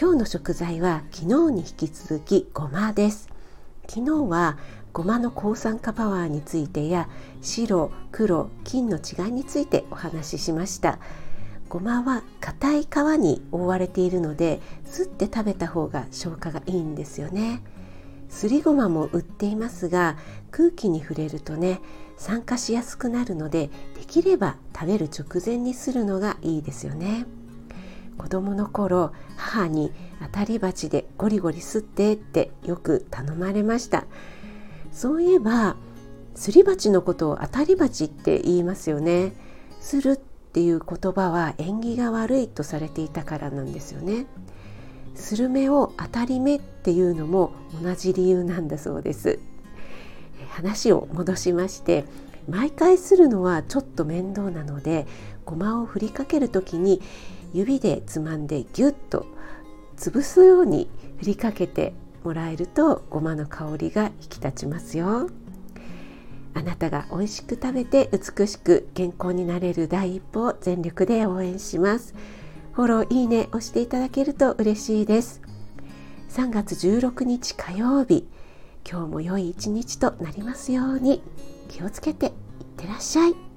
今日の食材は昨日に引き続きごまです。昨日はごまの抗酸化パワーについてや白黒金の違いについてお話ししました。ごまは硬い皮に覆われているのですって食べた方が消化がいいんですよね。すりごまも売っていますが空気に触れるとね酸化しやすくなるのでできれば食べる直前にするのがいいですよね。子供の頃母に当たり鉢でゴリゴリ吸ってってよく頼まれました。そういえばすり鉢のことを当たり鉢って言いますよね。するっていう言葉は縁起が悪いとされていたからなんですよね。スルメを当たり目っていうのも同じ理由なんだそうです。話を戻しまして毎回するのはちょっと面倒なのでごまを振りかける時に指でつまんでギュッと潰すように振りかけてもらえるとごまの香りが引き立ちますよ。あなたが美味しく食べて美しく健康になれる第一歩を全力で応援します。フォローいいね押していただけると嬉しいです。3月16日火曜日今日も良い一日となりますように気をつけていってらっしゃい。